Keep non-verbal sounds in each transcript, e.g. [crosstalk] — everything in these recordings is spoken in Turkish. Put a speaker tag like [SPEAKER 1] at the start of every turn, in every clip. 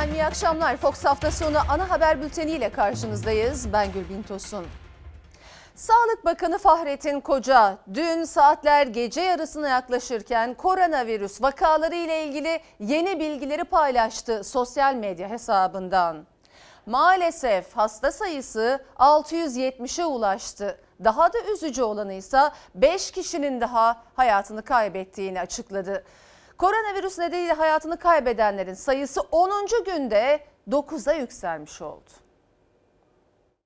[SPEAKER 1] Efendim iyi akşamlar. Fox hafta sonu ana haber bülteni ile karşınızdayız. Ben Gülbin Tosun. Sağlık Bakanı Fahrettin Koca dün saatler gece yarısına yaklaşırken koronavirüs vakaları ile ilgili yeni bilgileri paylaştı sosyal medya hesabından. Maalesef hasta sayısı 670'e ulaştı. Daha da üzücü olanı ise 5 kişinin daha hayatını kaybettiğini açıkladı. Koronavirüs nedeniyle hayatını kaybedenlerin sayısı 10. günde 9'a yükselmiş oldu.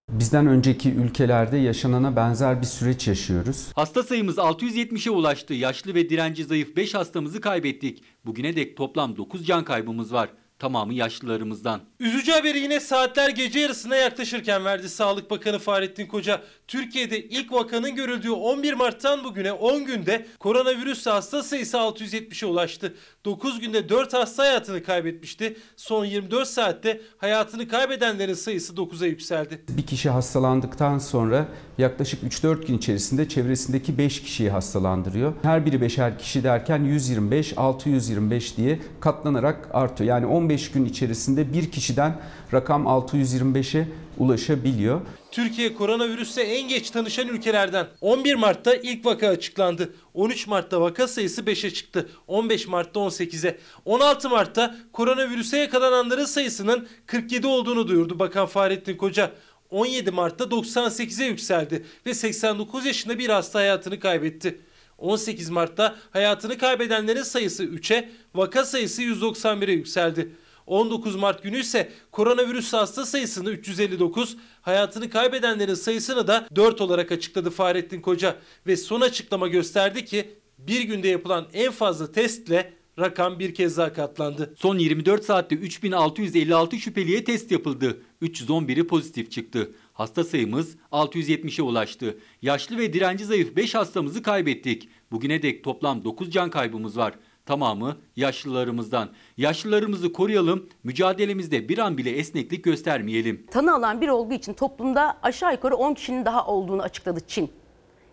[SPEAKER 2] Bizden önceki ülkelerde yaşanana benzer bir süreç yaşıyoruz.
[SPEAKER 3] Hasta sayımız 670'e ulaştı. Yaşlı ve direnci zayıf 5 hastamızı kaybettik. Bugüne dek toplam 9 can kaybımız var. Tamamı yaşlılarımızdan.
[SPEAKER 4] Üzücü haberi yine saatler gece yarısına yaklaşırken verdi Sağlık Bakanı Fahrettin Koca. Türkiye'de ilk vakanın görüldüğü 11 Mart'tan bugüne 10 günde koronavirüs hasta sayısı 670'e ulaştı. 9 günde 4 hasta hayatını kaybetmişti. Son 24 saatte hayatını kaybedenlerin sayısı 9'a yükseldi.
[SPEAKER 2] Bir kişi hastalandıktan sonra yaklaşık 3-4 gün içerisinde çevresindeki 5 kişiyi hastalandırıyor. Her biri 5'er kişi derken 125, 625 diye katlanarak artıyor. Yani 15 gün içerisinde bir kişiden rakam 625'e ulaşabiliyor.
[SPEAKER 4] Türkiye koronavirüsle en geç tanışan ülkelerden. 11 Mart'ta ilk vaka açıklandı. 13 Mart'ta vaka sayısı 5'e çıktı. 15 Mart'ta 18'e. 16 Mart'ta koronavirüse yakalananların sayısının 47 olduğunu duyurdu Bakan Fahrettin Koca. 17 Mart'ta 98'e yükseldi ve 89 yaşında bir hasta hayatını kaybetti. 18 Mart'ta hayatını kaybedenlerin sayısı 3'e, vaka sayısı 191'e yükseldi. 19 Mart günü ise koronavirüs hasta sayısını 359, hayatını kaybedenlerin sayısını da 4 olarak açıkladı Fahrettin Koca ve son açıklama gösterdi ki bir günde yapılan en fazla testle rakam bir kez daha katlandı.
[SPEAKER 3] Son 24 saatte 3656 şüpheliye test yapıldı. 311'i pozitif çıktı. Hasta sayımız 670'e ulaştı. Yaşlı ve direnci zayıf 5 hastamızı kaybettik. Bugüne dek toplam 9 can kaybımız var. Tamamı yaşlılarımızdan. Yaşlılarımızı koruyalım, mücadelemizde bir an bile esneklik göstermeyelim.
[SPEAKER 5] Tanı alan bir olgu için toplumda aşağı yukarı 10 kişinin daha olduğunu açıkladı Çin.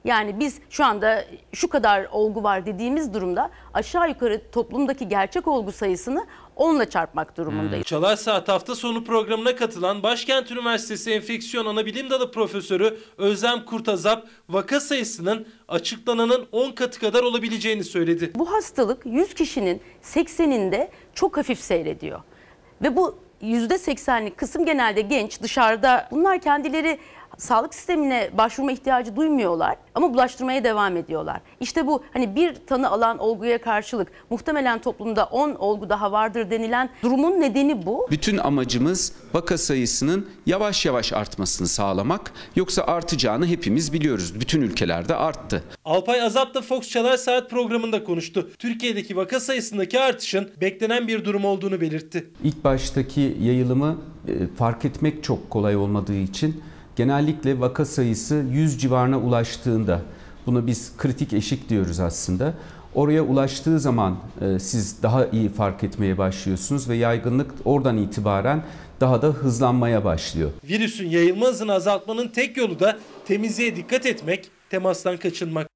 [SPEAKER 5] Yani biz şu anda şu kadar olgu var dediğimiz durumda aşağı yukarı toplumdaki gerçek olgu sayısını 10'la çarpmak durumundayız.
[SPEAKER 4] Çalar Saat hafta sonu programına katılan Başkent Üniversitesi Enfeksiyon Anabilim Dalı Profesörü Özlem Kurtazap vaka sayısının açıklananın 10 katı kadar olabileceğini söyledi.
[SPEAKER 5] Bu hastalık 100 kişinin 80'inde çok hafif seyrediyor. Ve bu %80'lik kısım genelde genç dışarıda. Bunlar kendileri sağlık sistemine başvurma ihtiyacı duymuyorlar ama bulaştırmaya devam ediyorlar. İşte bu hani bir tanı alan olguya karşılık muhtemelen toplumda 10 olgu daha vardır denilen durumun nedeni bu.
[SPEAKER 2] Bütün amacımız vaka sayısının yavaş yavaş artmasını sağlamak. Yoksa artacağını hepimiz biliyoruz. Bütün ülkelerde arttı.
[SPEAKER 4] Alpay Azap da Fox Çalar Saat programında konuştu. Türkiye'deki vaka sayısındaki artışın beklenen bir durum olduğunu belirtti.
[SPEAKER 2] İlk baştaki yayılımı e, fark etmek çok kolay olmadığı için genellikle vaka sayısı 100 civarına ulaştığında buna biz kritik eşik diyoruz aslında. Oraya ulaştığı zaman e, siz daha iyi fark etmeye başlıyorsunuz ve yaygınlık oradan itibaren daha da hızlanmaya başlıyor.
[SPEAKER 4] Virüsün yayılma hızını azaltmanın tek yolu da temizliğe dikkat etmek, temastan kaçınmak.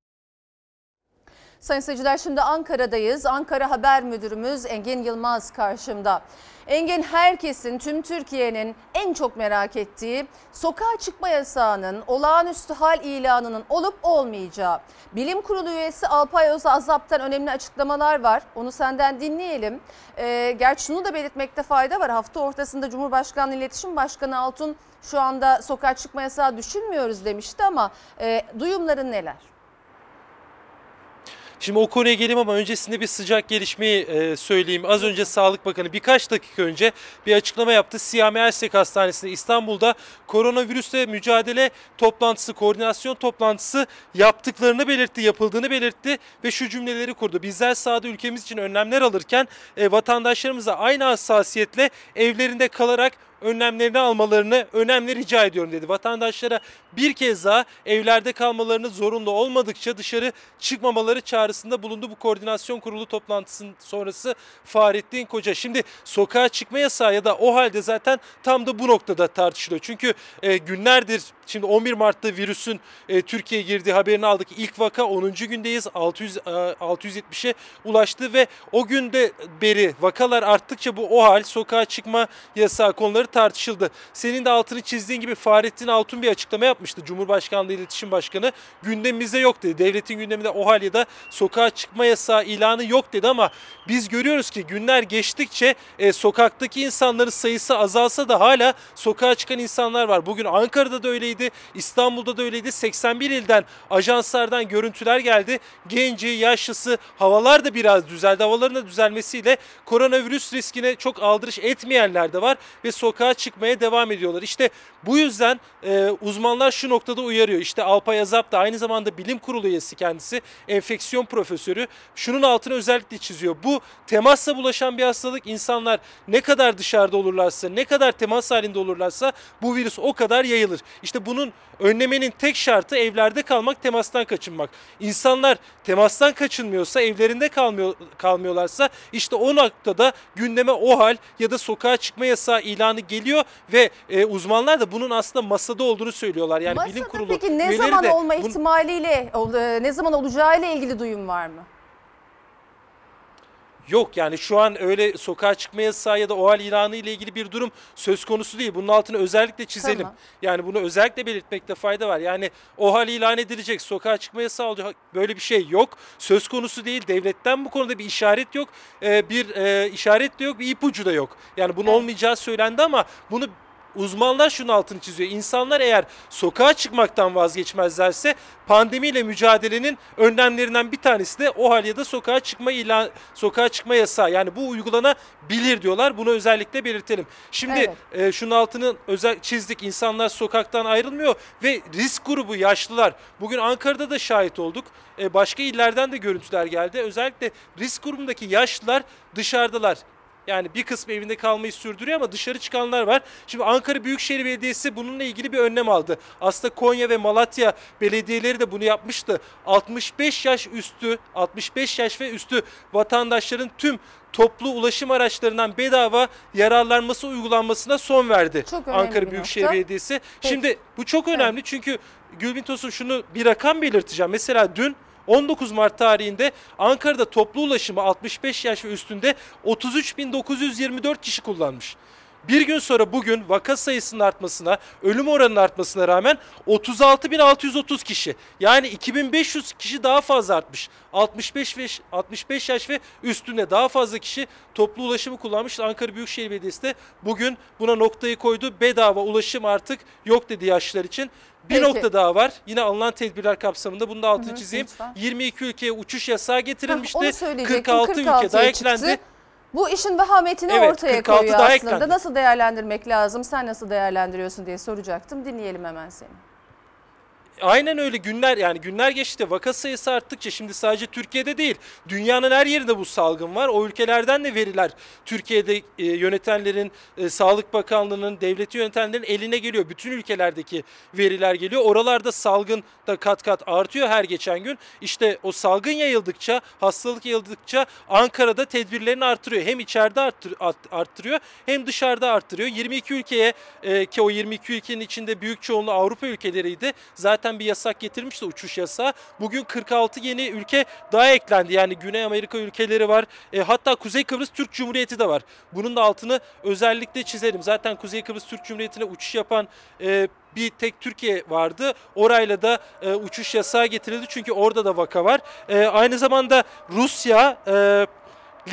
[SPEAKER 1] Sayın seyirciler şimdi Ankara'dayız. Ankara Haber Müdürümüz Engin Yılmaz karşımda. Engin herkesin, tüm Türkiye'nin en çok merak ettiği sokağa çıkma yasağının, olağanüstü hal ilanının olup olmayacağı. Bilim Kurulu üyesi Alpay Azap'tan önemli açıklamalar var. Onu senden dinleyelim. E, gerçi şunu da belirtmekte fayda var. Hafta ortasında Cumhurbaşkanlığı İletişim Başkanı Altun şu anda sokağa çıkma yasağı düşünmüyoruz demişti ama e, duyumların neler?
[SPEAKER 4] Şimdi o konuya geleyim ama öncesinde bir sıcak gelişmeyi e, söyleyeyim. Az önce Sağlık Bakanı birkaç dakika önce bir açıklama yaptı. Siyami Ersek Hastanesi'nde İstanbul'da koronavirüsle mücadele toplantısı, koordinasyon toplantısı yaptıklarını belirtti, yapıldığını belirtti ve şu cümleleri kurdu. Bizler sahada ülkemiz için önlemler alırken e, vatandaşlarımıza aynı hassasiyetle evlerinde kalarak önlemlerini almalarını önemli rica ediyorum dedi. Vatandaşlara bir kez daha evlerde kalmalarını zorunlu olmadıkça dışarı çıkmamaları çağrısında bulundu bu koordinasyon kurulu toplantısının sonrası Fahrettin Koca. Şimdi sokağa çıkma yasağı ya da o halde zaten tam da bu noktada tartışılıyor. Çünkü e, günlerdir şimdi 11 Mart'ta virüsün e, Türkiye'ye girdiği haberini aldık. İlk vaka 10. gündeyiz. 600 e, 670'e ulaştı ve o günde beri vakalar arttıkça bu o hal sokağa çıkma yasağı konuları tartışıldı. Senin de altını çizdiğin gibi Fahrettin Altun bir açıklama yapmıştı. Cumhurbaşkanlığı İletişim Başkanı gündemimizde yok dedi. Devletin gündeminde o hal ya da sokağa çıkma yasağı ilanı yok dedi ama biz görüyoruz ki günler geçtikçe e, sokaktaki insanların sayısı azalsa da hala sokağa çıkan insanlar var. Bugün Ankara'da da öyleydi, İstanbul'da da öyleydi. 81 ilden ajanslardan görüntüler geldi. Genci, yaşlısı, havalar da biraz düzeldi. Havaların da düzelmesiyle koronavirüs riskine çok aldırış etmeyenler de var ve sokağa çıkmaya devam ediyorlar. İşte bu yüzden e, uzmanlar şu noktada uyarıyor. İşte Alpay Azap da aynı zamanda bilim kurulu üyesi kendisi, enfeksiyon profesörü. Şunun altını özellikle çiziyor. Bu temasla bulaşan bir hastalık. İnsanlar ne kadar dışarıda olurlarsa, ne kadar temas halinde olurlarsa bu virüs o kadar yayılır. İşte bunun önlemenin tek şartı evlerde kalmak, temastan kaçınmak. İnsanlar temastan kaçınmıyorsa, evlerinde kalmıyor, kalmıyorlarsa işte o noktada gündeme o hal ya da sokağa çıkma yasağı ilanı geliyor ve e, uzmanlar da bunun aslında masada olduğunu söylüyorlar. Yani
[SPEAKER 1] Masada
[SPEAKER 4] bilim kurulu
[SPEAKER 1] peki ne zaman
[SPEAKER 4] de
[SPEAKER 1] olma
[SPEAKER 4] bun-
[SPEAKER 1] ihtimaliyle, e, ne zaman olacağıyla ilgili duyum var mı?
[SPEAKER 4] Yok yani şu an öyle sokağa çıkma yasağı ya da o hal ilanı ile ilgili bir durum söz konusu değil. Bunun altını özellikle çizelim.
[SPEAKER 1] Tamam.
[SPEAKER 4] Yani bunu özellikle belirtmekte fayda var. Yani o hal ilan edilecek, sokağa çıkma yasağı olacak böyle bir şey yok. Söz konusu değil. Devletten bu konuda bir işaret yok. Ee, bir e, işaret de yok, bir ipucu da yok. Yani bunun
[SPEAKER 1] Evet.
[SPEAKER 4] olmayacağı söylendi ama bunu Uzmanlar şunun altını çiziyor. İnsanlar eğer sokağa çıkmaktan vazgeçmezlerse pandemiyle mücadelenin önlemlerinden bir tanesi de o hal ya da sokağa çıkma ilan sokağa çıkma yasağı. Yani bu uygulanabilir diyorlar. Bunu özellikle belirtelim. Şimdi
[SPEAKER 1] Evet.
[SPEAKER 4] e, şunun altını özel çizdik. İnsanlar sokaktan ayrılmıyor ve risk grubu yaşlılar. Bugün Ankara'da da şahit olduk. E, başka illerden de görüntüler geldi. Özellikle risk grubundaki yaşlılar dışarıdalar. Yani bir kısmı evinde kalmayı sürdürüyor ama dışarı çıkanlar var. Şimdi Ankara Büyükşehir Belediyesi bununla ilgili bir önlem aldı. Aslında Konya ve Malatya belediyeleri de bunu yapmıştı. 65 yaş üstü, 65 yaş ve üstü vatandaşların tüm toplu ulaşım araçlarından bedava yararlanması uygulanmasına son verdi.
[SPEAKER 1] Çok
[SPEAKER 4] Ankara Büyükşehir
[SPEAKER 1] nokta.
[SPEAKER 4] Belediyesi.
[SPEAKER 1] Peki.
[SPEAKER 4] Şimdi bu çok önemli çünkü Gülbin Tosun şunu bir rakam belirteceğim. Mesela dün 19 Mart tarihinde Ankara'da toplu ulaşımı 65 yaş ve üstünde 33.924 kişi kullanmış. Bir gün sonra bugün vaka sayısının artmasına, ölüm oranının artmasına rağmen 36.630 kişi. Yani 2500 kişi daha fazla artmış. 65 ve 65 yaş ve üstünde daha fazla kişi toplu ulaşımı kullanmış. Ankara Büyükşehir Belediyesi de bugün buna noktayı koydu. Bedava ulaşım artık yok dedi yaşlılar için. Bir
[SPEAKER 1] Peki.
[SPEAKER 4] nokta daha var. Yine alınan tedbirler kapsamında bunu da altını
[SPEAKER 1] Hı hı,
[SPEAKER 4] çizeyim.
[SPEAKER 1] lütfen.
[SPEAKER 4] 22 ülkeye uçuş yasağı
[SPEAKER 1] Hah,
[SPEAKER 4] getirilmişti.
[SPEAKER 1] onu söyleyecektim.
[SPEAKER 4] 46, ülke
[SPEAKER 1] 46'ya
[SPEAKER 4] daha
[SPEAKER 1] çıktı.
[SPEAKER 4] eklendi.
[SPEAKER 1] Bu işin vehametini
[SPEAKER 4] Evet,
[SPEAKER 1] ortaya
[SPEAKER 4] 46
[SPEAKER 1] koyuyor aslında.
[SPEAKER 4] eklendi.
[SPEAKER 1] Nasıl değerlendirmek lazım? Sen nasıl değerlendiriyorsun diye soracaktım. Dinleyelim hemen seni.
[SPEAKER 4] Aynen öyle günler yani günler geçti vaka sayısı arttıkça şimdi sadece Türkiye'de değil dünyanın her yerinde bu salgın var. O ülkelerden de veriler Türkiye'de e, yönetenlerin, e, Sağlık Bakanlığı'nın, devleti yönetenlerin eline geliyor. Bütün ülkelerdeki veriler geliyor. Oralarda salgın da kat kat artıyor her geçen gün. İşte o salgın yayıldıkça, hastalık yayıldıkça Ankara'da tedbirlerini artırıyor. Hem içeride arttır, art- arttırıyor hem dışarıda arttırıyor. 22 ülkeye e, ki o 22 ülkenin içinde büyük çoğunluğu Avrupa ülkeleriydi. Zaten bir yasak getirmişti uçuş yasağı. Bugün 46 yeni ülke daha eklendi. Yani Güney Amerika ülkeleri var. E, hatta Kuzey Kıbrıs Türk Cumhuriyeti de var. Bunun da altını özellikle çizelim. Zaten Kuzey Kıbrıs Türk Cumhuriyeti'ne uçuş yapan e, bir tek Türkiye vardı. Orayla da e, uçuş yasağı getirildi çünkü orada da vaka var. E, aynı zamanda Rusya, e,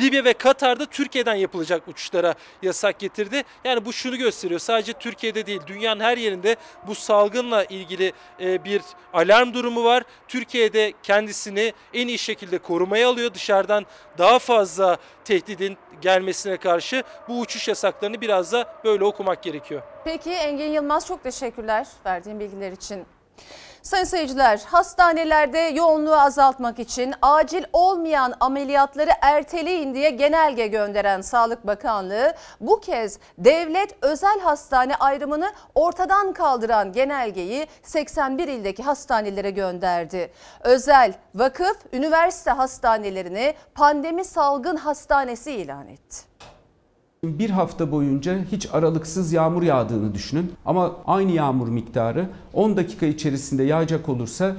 [SPEAKER 4] Libya ve Katar'da Türkiye'den yapılacak uçuşlara yasak getirdi. Yani bu şunu gösteriyor. Sadece Türkiye'de değil, dünyanın her yerinde bu salgınla ilgili e, bir alarm durumu var. Türkiye'de kendisini en iyi şekilde korumaya alıyor. Dışarıdan daha fazla tehdidin gelmesine karşı bu uçuş yasaklarını biraz da böyle okumak gerekiyor.
[SPEAKER 1] Peki Engin Yılmaz çok teşekkürler verdiğin bilgiler için. Sayın seyirciler, hastanelerde yoğunluğu azaltmak için acil olmayan ameliyatları erteleyin diye genelge gönderen Sağlık Bakanlığı bu kez devlet özel hastane ayrımını ortadan kaldıran genelgeyi 81 ildeki hastanelere gönderdi. Özel, vakıf, üniversite hastanelerini pandemi salgın hastanesi ilan etti.
[SPEAKER 2] Bir hafta boyunca hiç aralıksız yağmur yağdığını düşünün ama aynı yağmur miktarı 10 dakika içerisinde yağacak olursa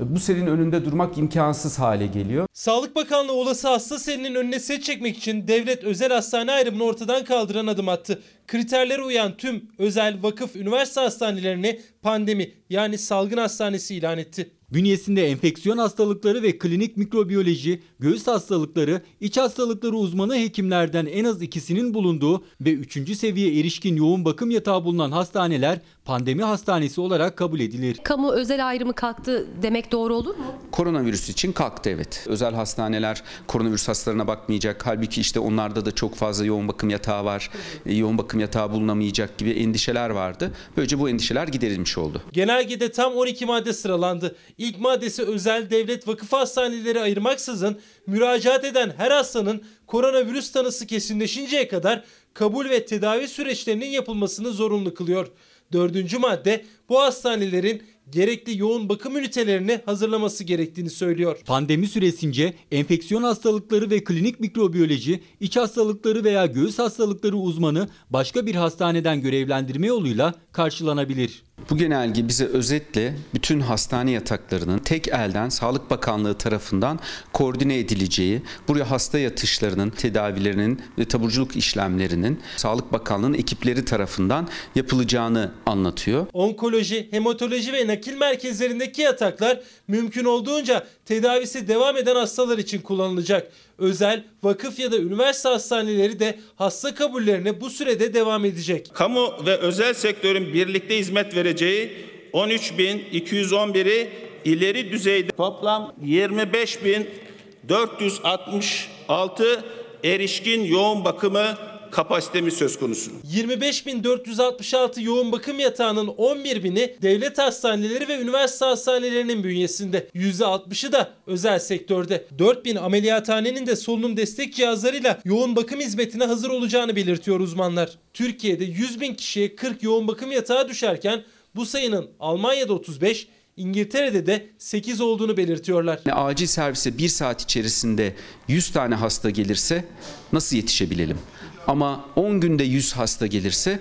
[SPEAKER 2] e, bu selin önünde durmak imkansız hale geliyor.
[SPEAKER 4] Sağlık Bakanlığı olası hasta selinin önüne set çekmek için devlet özel hastane ayrımını ortadan kaldıran adım attı. Kriterlere uyan tüm özel, vakıf, üniversite hastanelerini pandemi yani salgın hastanesi ilan etti.
[SPEAKER 3] Bünyesinde enfeksiyon hastalıkları ve klinik mikrobiyoloji, göğüs hastalıkları, iç hastalıkları uzmanı hekimlerden en az ikisinin bulunduğu ve 3. seviye erişkin yoğun bakım yatağı bulunan hastaneler pandemi hastanesi olarak kabul edilir.
[SPEAKER 6] kamu özel ayrımı kalktı demek doğru olur mu?
[SPEAKER 2] Koronavirüs için kalktı evet. Özel hastaneler koronavirüs hastalarına bakmayacak. Halbuki işte onlarda da çok fazla yoğun bakım yatağı var. Yoğun bakım yatağı bulunamayacak gibi endişeler vardı. Böylece bu endişeler giderilmiş oldu.
[SPEAKER 4] Genelgede tam 12 madde sıralandı. İlk maddesi özel, devlet, vakıf hastaneleri ayırmaksızın müracaat eden her hastanın koronavirüs tanısı kesinleşinceye kadar kabul ve tedavi süreçlerinin yapılmasını zorunlu kılıyor. Dördüncü madde bu hastanelerin gerekli yoğun bakım ünitelerini hazırlaması gerektiğini söylüyor.
[SPEAKER 3] Pandemi süresince enfeksiyon hastalıkları ve klinik mikrobiyoloji, iç hastalıkları veya göğüs hastalıkları uzmanı başka bir hastaneden görevlendirme yoluyla karşılanabilir.
[SPEAKER 2] Bu genelge bize özetle bütün hastane yataklarının tek elden Sağlık Bakanlığı tarafından koordine edileceği, buraya hasta yatışlarının, tedavilerinin ve taburculuk işlemlerinin Sağlık Bakanlığı'nın ekipleri tarafından yapılacağını anlatıyor.
[SPEAKER 4] Onkoloji, hematoloji ve nakil merkezlerindeki yataklar mümkün olduğunca tedavisi devam eden hastalar için kullanılacak. Özel, vakıf ya da üniversite hastaneleri de hasta kabullerine bu sürede devam edecek.
[SPEAKER 7] Kamu ve özel sektörün birlikte hizmet vereceği 13.211'i ileri düzeyde toplam 25.466 erişkin yoğun bakımı kapasitemiz söz konusu.
[SPEAKER 4] 25.466 yoğun bakım yatağının 11.000'i devlet hastaneleri ve üniversite hastanelerinin bünyesinde. %60'ı da özel sektörde. 4.000 ameliyathanenin de solunum destek cihazlarıyla yoğun bakım hizmetine hazır olacağını belirtiyor uzmanlar. Türkiye'de 100.000 kişiye 40 yoğun bakım yatağı düşerken bu sayının Almanya'da 35, İngiltere'de de 8 olduğunu belirtiyorlar.
[SPEAKER 2] Yani acil servise bir saat içerisinde 100 tane hasta gelirse nasıl yetişebilelim? Ama 10 günde 100 hasta gelirse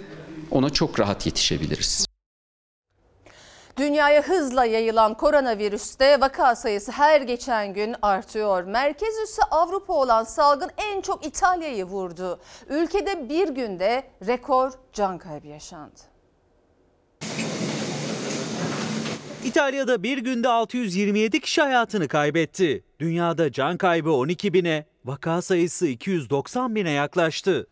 [SPEAKER 2] ona çok rahat yetişebiliriz.
[SPEAKER 1] Dünyaya hızla yayılan koronavirüste vaka sayısı her geçen gün artıyor. Merkez üssü Avrupa olan salgın en çok İtalya'yı vurdu. Ülkede bir günde rekor can kaybı yaşandı.
[SPEAKER 8] İtalya'da bir günde 627 kişi hayatını kaybetti. Dünyada can kaybı 12 bine, vaka sayısı 290 bine yaklaştı.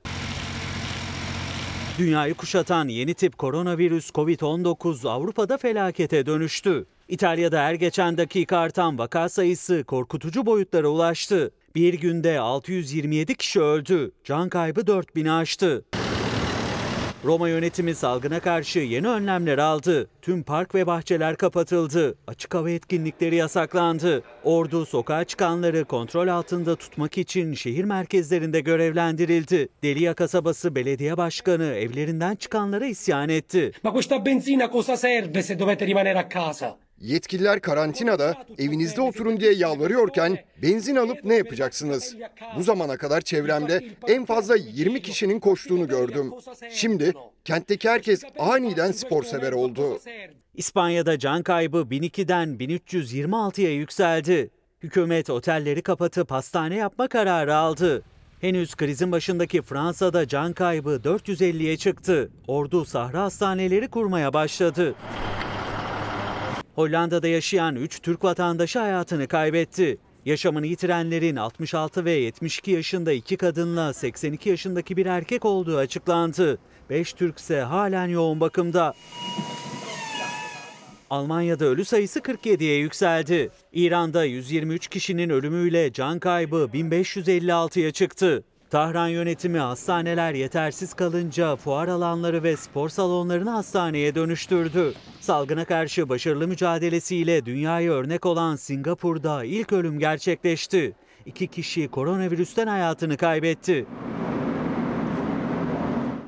[SPEAKER 8] Dünyayı kuşatan yeni tip koronavirüs COVID-19 Avrupa'da felakete dönüştü. İtalya'da her geçen dakika artan vaka sayısı korkutucu boyutlara ulaştı. Bir günde 627 kişi öldü. Can kaybı 4000'i aştı. Roma yönetimi salgına karşı yeni önlemler aldı. Tüm park ve bahçeler kapatıldı. Açık hava etkinlikleri yasaklandı. Ordu sokağa çıkanları kontrol altında tutmak için şehir merkezlerinde görevlendirildi. Delia kasabası belediye başkanı evlerinden çıkanlara isyan etti.
[SPEAKER 9] Ma questa benzina cosa serve se dovete rimanere a casa?
[SPEAKER 10] Yetkililer karantinada evinizde oturun diye yalvarıyorken benzin alıp ne yapacaksınız? Bu zamana kadar çevremde en fazla 20 kişinin koştuğunu gördüm. Şimdi kentteki herkes aniden spor sever oldu.
[SPEAKER 8] İspanya'da can kaybı 1002'den 1326'ya yükseldi. Hükümet otelleri kapatıp hastane yapma kararı aldı. Henüz krizin başındaki Fransa'da can kaybı 450'ye çıktı. Ordu sahra hastaneleri kurmaya başladı. Hollanda'da yaşayan 3 Türk vatandaşı hayatını kaybetti. Yaşamını yitirenlerin 66 ve 72 yaşında iki kadınla 82 yaşındaki bir erkek olduğu açıklandı. 5 Türk ise halen yoğun bakımda. Almanya'da ölü sayısı 47'ye yükseldi. İran'da 123 kişinin ölümüyle can kaybı 1556'ya çıktı. Tahran yönetimi hastaneler yetersiz kalınca fuar alanları ve spor salonlarını hastaneye dönüştürdü. Salgına karşı başarılı mücadelesiyle dünyaya örnek olan Singapur'da ilk ölüm gerçekleşti. İki kişi koronavirüsten hayatını kaybetti.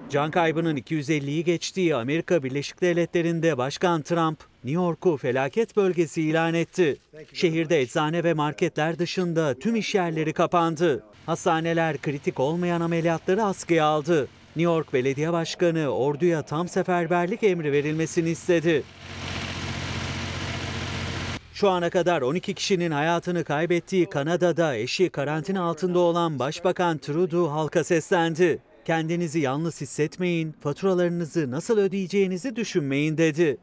[SPEAKER 8] Can kaybının 250'yi geçtiği Amerika Birleşik Devletleri'nde Başkan Trump, New York'u felaket bölgesi ilan etti. Şehirde eczane ve marketler dışında tüm iş yerleri kapandı. Hastaneler kritik olmayan ameliyatları askıya aldı. New York Belediye Başkanı orduya tam seferberlik emri verilmesini istedi. Şu ana kadar 12 kişinin hayatını kaybettiği Kanada'da eşi karantina altında olan Başbakan Trudeau halka seslendi. Kendinizi yalnız hissetmeyin, faturalarınızı nasıl ödeyeceğinizi düşünmeyin dedi.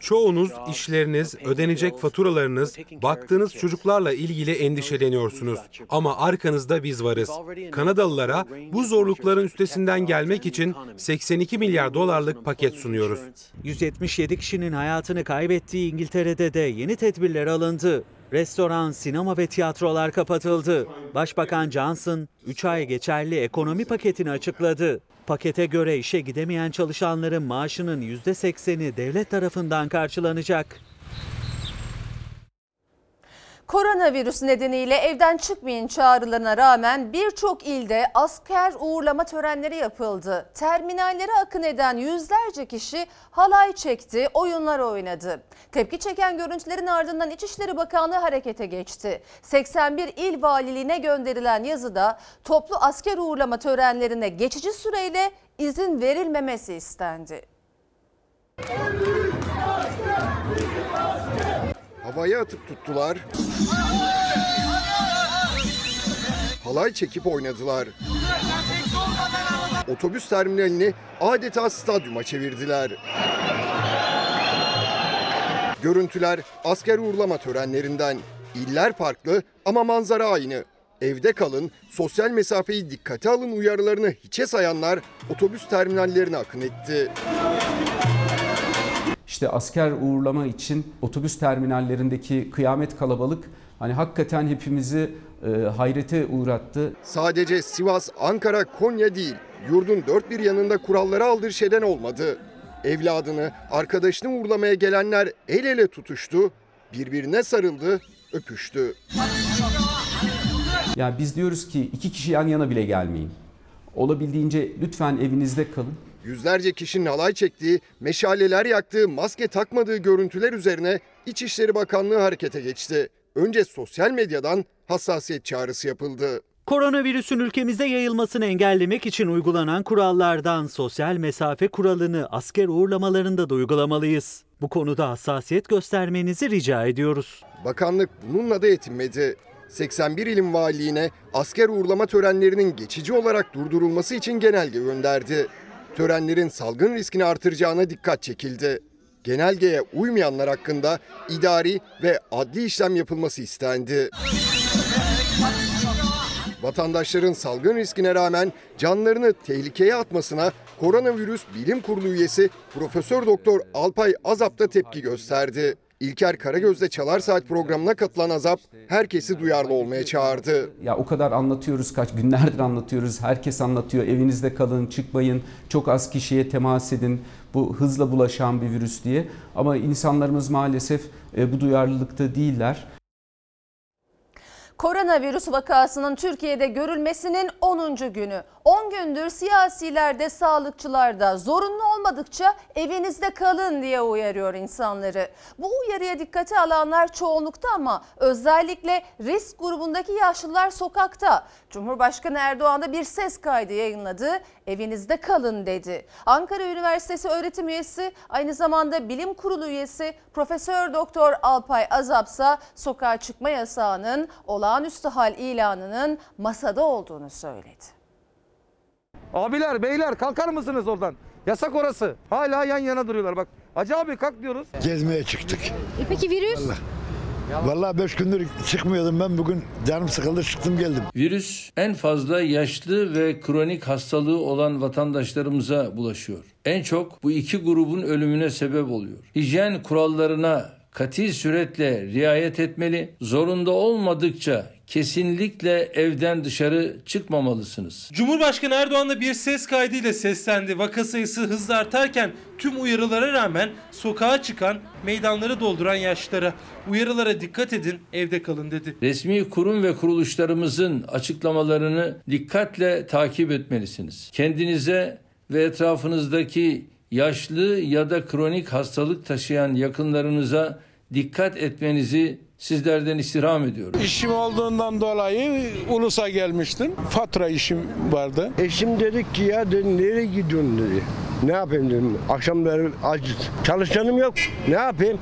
[SPEAKER 11] Çoğunuz işleriniz, ödenecek faturalarınız, baktığınız çocuklarla ilgili endişeleniyorsunuz. Ama arkanızda biz varız. Kanadalılara bu zorlukların üstesinden gelmek için 82 milyar dolarlık paket sunuyoruz.
[SPEAKER 8] 177 kişinin hayatını kaybettiği İngiltere'de de yeni tedbirler alındı. Restoran, sinema ve tiyatrolar kapatıldı. Başbakan Johnson 3 ay geçerli ekonomi paketini açıkladı. Pakete göre işe gidemeyen çalışanların maaşının %80'i devlet tarafından karşılanacak.
[SPEAKER 1] Koronavirüs nedeniyle evden çıkmayın çağrılarına rağmen birçok ilde asker uğurlama törenleri yapıldı. Terminallere akın eden yüzlerce kişi halay çekti, oyunlar oynadı. Tepki çeken görüntülerin ardından İçişleri Bakanlığı harekete geçti. 81 il valiliğine gönderilen yazıda toplu asker uğurlama törenlerine geçici süreyle izin verilmemesi istendi.
[SPEAKER 10] Havaya atıp tuttular. Halay çekip oynadılar. Otobüs terminalini adeta stadyuma çevirdiler. Görüntüler asker uğurlama törenlerinden. İller farklı ama manzara aynı. Evde kalın, sosyal mesafeyi dikkate alın uyarılarını hiçe sayanlar otobüs terminallerine akın etti.
[SPEAKER 2] İşte asker uğurlama için otobüs terminallerindeki kıyamet kalabalık hani hakikaten hepimizi e, hayrete uğrattı.
[SPEAKER 10] Sadece Sivas, Ankara, Konya değil, yurdun dört bir yanında kurallara aldırış olmadı. Evladını, arkadaşını uğurlamaya gelenler el ele tutuştu, birbirine sarıldı, öpüştü.
[SPEAKER 2] Yani biz diyoruz ki iki kişi yan yana bile gelmeyin. Olabildiğince lütfen evinizde kalın.
[SPEAKER 10] Yüzlerce kişinin alay çektiği, meşaleler yaktığı, maske takmadığı görüntüler üzerine İçişleri Bakanlığı harekete geçti. Önce sosyal medyadan hassasiyet çağrısı yapıldı.
[SPEAKER 8] Koronavirüsün ülkemize yayılmasını engellemek için uygulanan kurallardan sosyal mesafe kuralını asker uğurlamalarında da uygulamalıyız. Bu konuda hassasiyet göstermenizi rica ediyoruz.
[SPEAKER 10] Bakanlık bununla da yetinmedi. 81 ilin valiliğine asker uğurlama törenlerinin geçici olarak durdurulması için genelge gönderdi. Törenlerin salgın riskini artıracağına dikkat çekildi. Genelgeye uymayanlar hakkında idari ve adli işlem yapılması istendi. Vatandaşların salgın riskine rağmen canlarını tehlikeye atmasına Koronavirüs Bilim Kurulu üyesi Profesör Doktor Alpay Azap da tepki gösterdi. İlker Karagöz'de Çalar Saat programına katılan Azap herkesi duyarlı olmaya çağırdı.
[SPEAKER 2] Ya o kadar anlatıyoruz kaç günlerdir anlatıyoruz. Herkes anlatıyor. Evinizde kalın, çıkmayın. Çok az kişiye temas edin. Bu hızla bulaşan bir virüs diye. Ama insanlarımız maalesef e, bu duyarlılıkta değiller.
[SPEAKER 1] Koronavirüs vakasının Türkiye'de görülmesinin 10. günü. 10 gündür siyasiler de sağlıkçılar da zorunlu olmadıkça evinizde kalın diye uyarıyor insanları. Bu uyarıya dikkate alanlar çoğunlukta ama özellikle risk grubundaki yaşlılar sokakta. Cumhurbaşkanı Erdoğan da bir ses kaydı yayınladı. Evinizde kalın dedi. Ankara Üniversitesi öğretim üyesi aynı zamanda bilim kurulu üyesi Profesör Doktor Alpay Azapsa sokağa çıkma yasağının olağanüstü hal ilanının masada olduğunu söyledi.
[SPEAKER 12] Abiler, beyler kalkar mısınız oradan? Yasak orası. Hala yan yana duruyorlar bak. Hacı abi kalk diyoruz.
[SPEAKER 13] Gezmeye çıktık.
[SPEAKER 6] E peki virüs?
[SPEAKER 13] Vallahi. Vallahi beş gündür çıkmıyordum ben bugün canım sıkıldı çıktım geldim.
[SPEAKER 14] Virüs en fazla yaşlı ve kronik hastalığı olan vatandaşlarımıza bulaşıyor. En çok bu iki grubun ölümüne sebep oluyor. Hijyen kurallarına kati suretle riayet etmeli. Zorunda olmadıkça kesinlikle evden dışarı çıkmamalısınız.
[SPEAKER 4] Cumhurbaşkanı Erdoğan da bir ses kaydıyla seslendi. Vaka sayısı hızla artarken tüm uyarılara rağmen sokağa çıkan, meydanları dolduran yaşlara uyarılara dikkat edin, evde kalın dedi.
[SPEAKER 14] Resmi kurum ve kuruluşlarımızın açıklamalarını dikkatle takip etmelisiniz. Kendinize ve etrafınızdaki yaşlı ya da kronik hastalık taşıyan yakınlarınıza dikkat etmenizi sizlerden istirham ediyorum.
[SPEAKER 15] İşim olduğundan dolayı Ulus'a gelmiştim. Fatura işim vardı.
[SPEAKER 16] Eşim dedik ki ya dedi, nereye gidiyorsun dedi. Ne yapayım dedim. Akşamları acız. Çalışanım yok. Ne yapayım?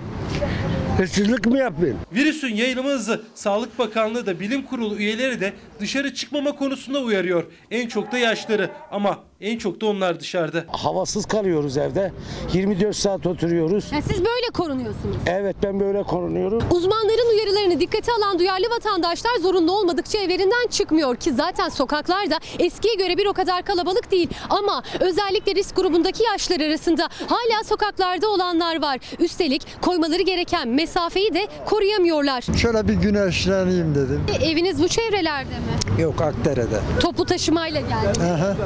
[SPEAKER 16] Hırsızlık mı yapayım?
[SPEAKER 4] Virüsün yayılımı hızı Sağlık Bakanlığı da bilim kurulu üyeleri de dışarı çıkmama konusunda uyarıyor. En çok da yaşları ama en çok da onlar dışarıda.
[SPEAKER 15] Havasız kalıyoruz evde. 24 saat oturuyoruz.
[SPEAKER 6] Yani siz böyle korunuyorsunuz.
[SPEAKER 15] Evet ben böyle korunuyorum.
[SPEAKER 6] Uzmanların uyarılarını dikkate alan duyarlı vatandaşlar zorunlu olmadıkça evlerinden çıkmıyor ki zaten sokaklarda eskiye göre bir o kadar kalabalık değil. Ama özellikle risk grubundaki yaşlar arasında hala sokaklarda olanlar var. Üstelik koymaları gereken mesafeyi de koruyamıyorlar.
[SPEAKER 13] Şöyle bir güneşleneyim dedim.
[SPEAKER 6] E, Eviniz bu çevrelerde mi?
[SPEAKER 13] Yok Akdere'de.
[SPEAKER 6] Toplu taşımayla.
[SPEAKER 13] Aha,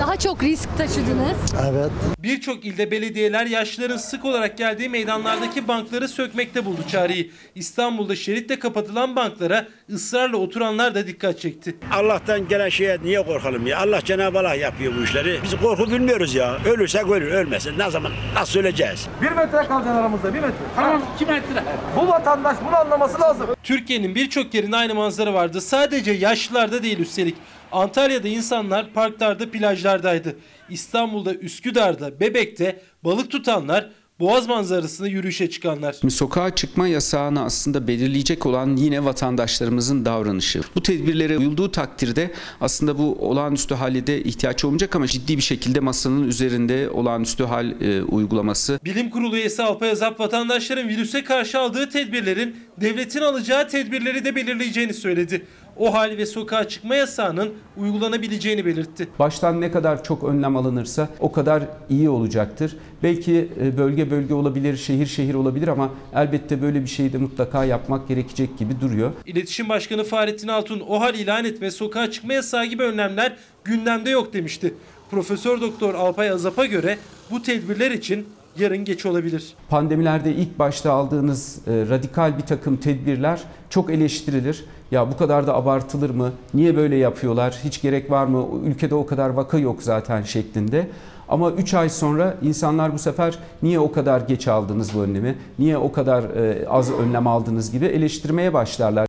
[SPEAKER 6] Daha çok risk taşıdınız.
[SPEAKER 13] evet.
[SPEAKER 4] Birçok ilde belediyeler yaşlıların sık olarak geldiği meydanlardaki bankları sökmekte buldu çareyi. İstanbul'da şeritle kapatılan banklara ısrarla oturanlar da dikkat çekti.
[SPEAKER 17] Allah'tan gelen şeye niye korkalım ya? Allah Cenab-ı Allah yapıyor bu işleri. Biz korku bilmiyoruz ya. Ölürsek ölür, ölmesin. Ne zaman nasıl öleceğiz?
[SPEAKER 12] Bir metre kalacaksın aramızda bir metre. Tamam iki metre. Bu vatandaş bunu anlaması lazım.
[SPEAKER 4] Türkiye'nin birçok yerinde aynı manzara vardı. Sadece yaşlılarda değil üstelik. Antalya'da insanlar parklarda, plajlardaydı. İstanbul'da, Üsküdar'da, Bebek'te balık tutanlar, Boğaz manzarasında yürüyüşe çıkanlar.
[SPEAKER 2] Şimdi sokağa çıkma yasağını aslında belirleyecek olan yine vatandaşlarımızın davranışı. Bu tedbirlere uyulduğu takdirde aslında bu olağanüstü hale de ihtiyaç olmayacak ama ciddi bir şekilde masanın üzerinde olağanüstü hal e, uygulaması.
[SPEAKER 4] Bilim Kurulu üyesi Alpay Azap vatandaşların virüse karşı aldığı tedbirlerin devletin alacağı tedbirleri de belirleyeceğini söyledi. O hal ve sokağa çıkma yasağının uygulanabileceğini belirtti.
[SPEAKER 2] Baştan ne kadar çok önlem alınırsa o kadar iyi olacaktır. Belki e, bölge bölge olabilir, şehir şehir olabilir ama elbette böyle bir şeyi de mutlaka yapmak gerekecek gibi duruyor.
[SPEAKER 4] İletişim Başkanı Fahrettin Altun o hal ilan etme, sokağa çıkma yasağı gibi önlemler gündemde yok demişti. Profesör Doktor Alpay Azap'a göre bu tedbirler için yarın geç olabilir.
[SPEAKER 2] Pandemilerde ilk başta aldığınız e, radikal bir takım tedbirler çok eleştirilir. Ya bu kadar da abartılır mı? Niye böyle yapıyorlar? Hiç gerek var mı? Ülkede o kadar vaka yok zaten şeklinde. Ama 3 ay sonra insanlar bu sefer niye o kadar geç aldınız bu önlemi? Niye o kadar e, az önlem aldınız gibi eleştirmeye başlarlar.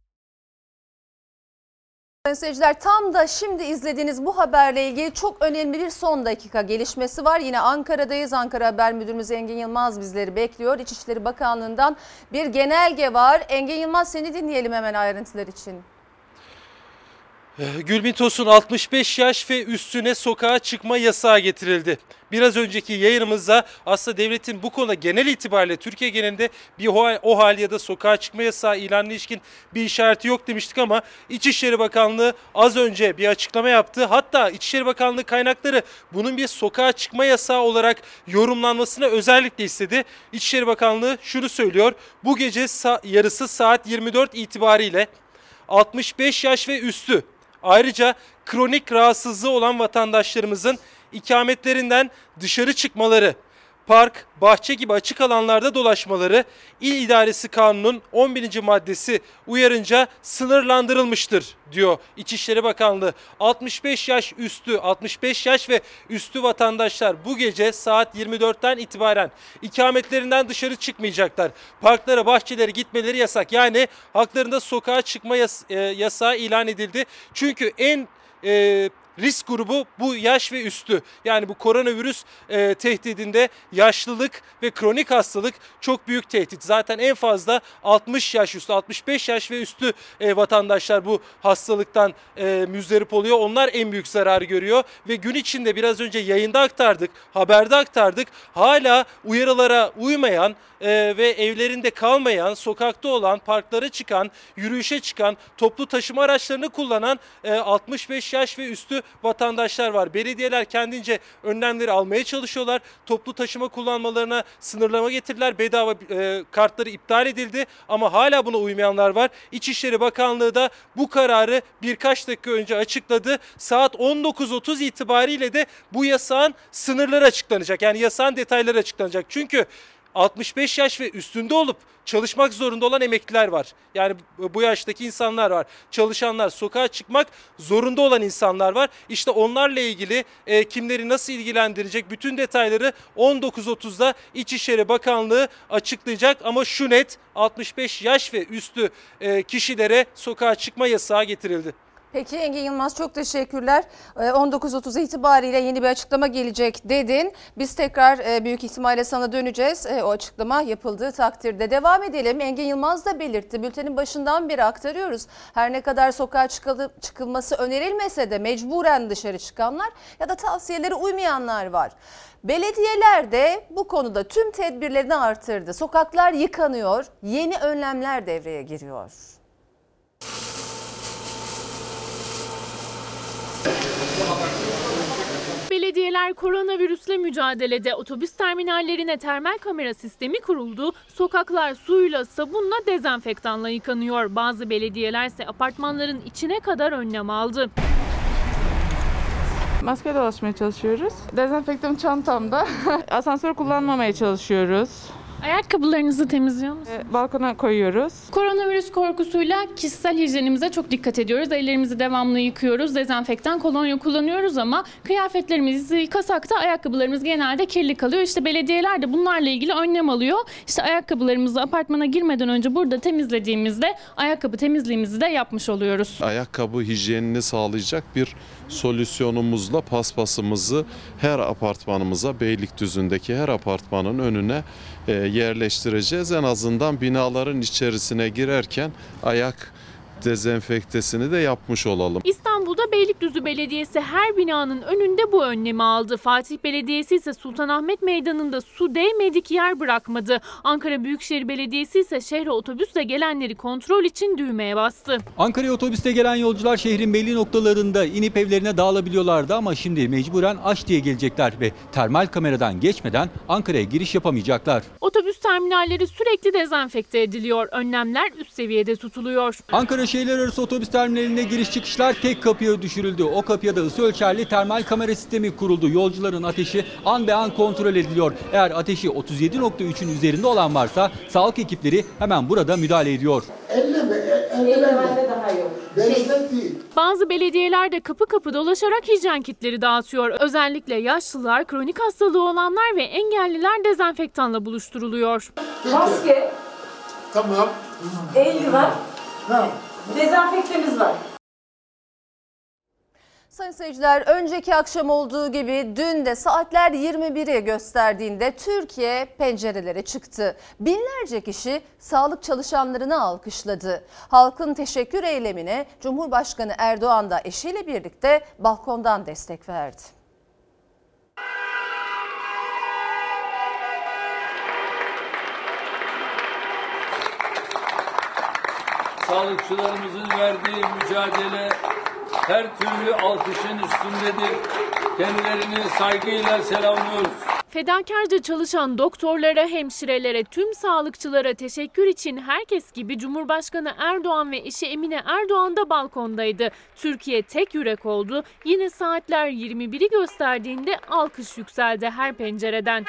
[SPEAKER 1] Seyirciler tam da şimdi izlediğiniz bu haberle ilgili çok önemli bir son dakika gelişmesi var. Yine Ankara'dayız. Ankara Haber Müdürümüz Engin Yılmaz bizleri bekliyor. İçişleri Bakanlığı'ndan bir genelge var. Engin Yılmaz seni dinleyelim hemen ayrıntılar için.
[SPEAKER 4] Gülbin Tosun 65 yaş ve üstüne sokağa çıkma yasağı getirildi. Biraz önceki yayınımızda aslında devletin bu konuda genel itibariyle Türkiye genelinde bir o hal, ya da sokağa çıkma yasağı ilanına ilişkin bir işareti yok demiştik ama İçişleri Bakanlığı az önce bir açıklama yaptı. Hatta İçişleri Bakanlığı kaynakları bunun bir sokağa çıkma yasağı olarak yorumlanmasını özellikle istedi. İçişleri Bakanlığı şunu söylüyor. Bu gece yarısı saat 24 itibariyle 65 yaş ve üstü Ayrıca kronik rahatsızlığı olan vatandaşlarımızın ikametlerinden dışarı çıkmaları, park, bahçe gibi açık alanlarda dolaşmaları İl İdaresi Kanunu'nun 11. maddesi uyarınca sınırlandırılmıştır diyor İçişleri Bakanlığı. 65 yaş üstü, 65 yaş ve üstü vatandaşlar bu gece saat 24'ten itibaren ikametlerinden dışarı çıkmayacaklar. Parklara, bahçelere gitmeleri yasak. Yani haklarında sokağa çıkma yas- e, yasağı ilan edildi. Çünkü en e, risk grubu bu yaş ve üstü. Yani bu koronavirüs e, tehdidinde yaşlılık ve kronik hastalık çok büyük tehdit. Zaten en fazla 60 yaş üstü, 65 yaş ve üstü e, vatandaşlar bu hastalıktan e, müzdarip oluyor. Onlar en büyük zarar görüyor ve gün içinde biraz önce yayında aktardık, haberde aktardık. Hala uyarılara uymayan e, ve evlerinde kalmayan, sokakta olan, parklara çıkan, yürüyüşe çıkan, toplu taşıma araçlarını kullanan e, 65 yaş ve üstü vatandaşlar var. Belediyeler kendince önlemleri almaya çalışıyorlar. Toplu taşıma kullanmalarına sınırlama getirdiler. Bedava e, kartları iptal edildi ama hala buna uymayanlar var. İçişleri Bakanlığı da bu kararı birkaç dakika önce açıkladı. Saat 19.30 itibariyle de bu yasağın sınırları açıklanacak. Yani yasağın detayları açıklanacak. Çünkü 65 yaş ve üstünde olup çalışmak zorunda olan emekliler var. Yani bu yaştaki insanlar var. Çalışanlar, sokağa çıkmak zorunda olan insanlar var. İşte onlarla ilgili e, kimleri nasıl ilgilendirecek bütün detayları 19.30'da İçişleri Bakanlığı açıklayacak. Ama şu net 65 yaş ve üstü e, kişilere sokağa çıkma yasağı getirildi.
[SPEAKER 1] Peki Engin Yılmaz çok teşekkürler. Ee, 19.30 itibariyle yeni bir açıklama gelecek dedin. Biz tekrar e, büyük ihtimalle sana döneceğiz. E, O açıklama yapıldığı takdirde. Devam edelim. Engin Yılmaz da belirtti. Bültenin başından beri aktarıyoruz. Her ne kadar sokağa çıkılması önerilmese de mecburen dışarı çıkanlar ya da tavsiyelere uymayanlar var. Belediyeler de bu konuda tüm tedbirlerini artırdı. Sokaklar yıkanıyor. Yeni önlemler devreye giriyor.
[SPEAKER 18] Belediyeler koronavirüsle mücadelede otobüs terminallerine termal kamera sistemi kuruldu. Sokaklar suyla, sabunla, dezenfektanla yıkanıyor. Bazı belediyeler ise apartmanların içine kadar önlem aldı.
[SPEAKER 19] Maske dolaşmaya çalışıyoruz. Dezenfektan çantamda. [laughs] Asansör kullanmamaya çalışıyoruz.
[SPEAKER 18] Ayakkabılarınızı temizliyor musunuz?
[SPEAKER 19] balkona koyuyoruz.
[SPEAKER 18] Koronavirüs korkusuyla kişisel hijyenimize çok dikkat ediyoruz. Ellerimizi devamlı yıkıyoruz. Dezenfektan kolonya kullanıyoruz ama kıyafetlerimizi yıkasak da ayakkabılarımız genelde kirli kalıyor. İşte belediyeler de bunlarla ilgili önlem alıyor. İşte ayakkabılarımızı apartmana girmeden önce burada temizlediğimizde ayakkabı temizliğimizi de yapmış oluyoruz.
[SPEAKER 20] ayakkabı hijyenini sağlayacak bir solüsyonumuzla paspasımızı her apartmanımıza Beylikdüzü'ndeki her apartmanın önüne e, yerleştireceğiz. En azından binaların içerisine girerken ayak dezenfektesini de yapmış olalım.
[SPEAKER 18] İstanbul'da Beylikdüzü Belediyesi her binanın önünde bu önlemi aldı. Fatih Belediyesi ise Sultanahmet Meydanı'nda su değmedik yer bırakmadı. Ankara Büyükşehir Belediyesi ise şehre otobüsle gelenleri kontrol için düğmeye bastı.
[SPEAKER 3] Ankara'ya otobüste gelen yolcular şehrin belli noktalarında inip evlerine dağılabiliyorlardı ama şimdi mecburen aş diye gelecekler ve termal kameradan geçmeden Ankara'ya giriş yapamayacaklar.
[SPEAKER 18] Otobüs terminalleri sürekli dezenfekte ediliyor. Önlemler üst seviyede tutuluyor.
[SPEAKER 3] Ankara şehirler arası otobüs terminaline giriş çıkışlar tek kapıya düşürüldü. O kapıya da ısı ölçerli termal kamera sistemi kuruldu. Yolcuların ateşi an be an kontrol ediliyor. Eğer ateşi 37.3'ün üzerinde olan varsa sağlık ekipleri hemen burada müdahale ediyor.
[SPEAKER 21] Bezlet değil.
[SPEAKER 18] Bazı belediyeler de kapı kapı dolaşarak hijyen kitleri dağıtıyor. Özellikle yaşlılar, kronik hastalığı olanlar ve engelliler dezenfektanla buluşturuluyor.
[SPEAKER 21] Maske, Tamam. eldiven, dezenfektemiz var.
[SPEAKER 1] Sayın seyirciler önceki akşam olduğu gibi dün de saatler 21'i gösterdiğinde Türkiye pencerelere çıktı. Binlerce kişi sağlık çalışanlarını alkışladı. Halkın teşekkür eylemine Cumhurbaşkanı Erdoğan da eşiyle birlikte balkondan destek verdi.
[SPEAKER 14] Sağlıkçılarımızın verdiği mücadele her türlü alkışın üstündedir. Kendilerini saygıyla selamlıyoruz.
[SPEAKER 18] Fedakarca çalışan doktorlara, hemşirelere, tüm sağlıkçılara teşekkür için herkes gibi Cumhurbaşkanı Erdoğan ve eşi Emine Erdoğan da balkondaydı. Türkiye tek yürek oldu. Yine saatler 21'i gösterdiğinde alkış yükseldi her pencereden.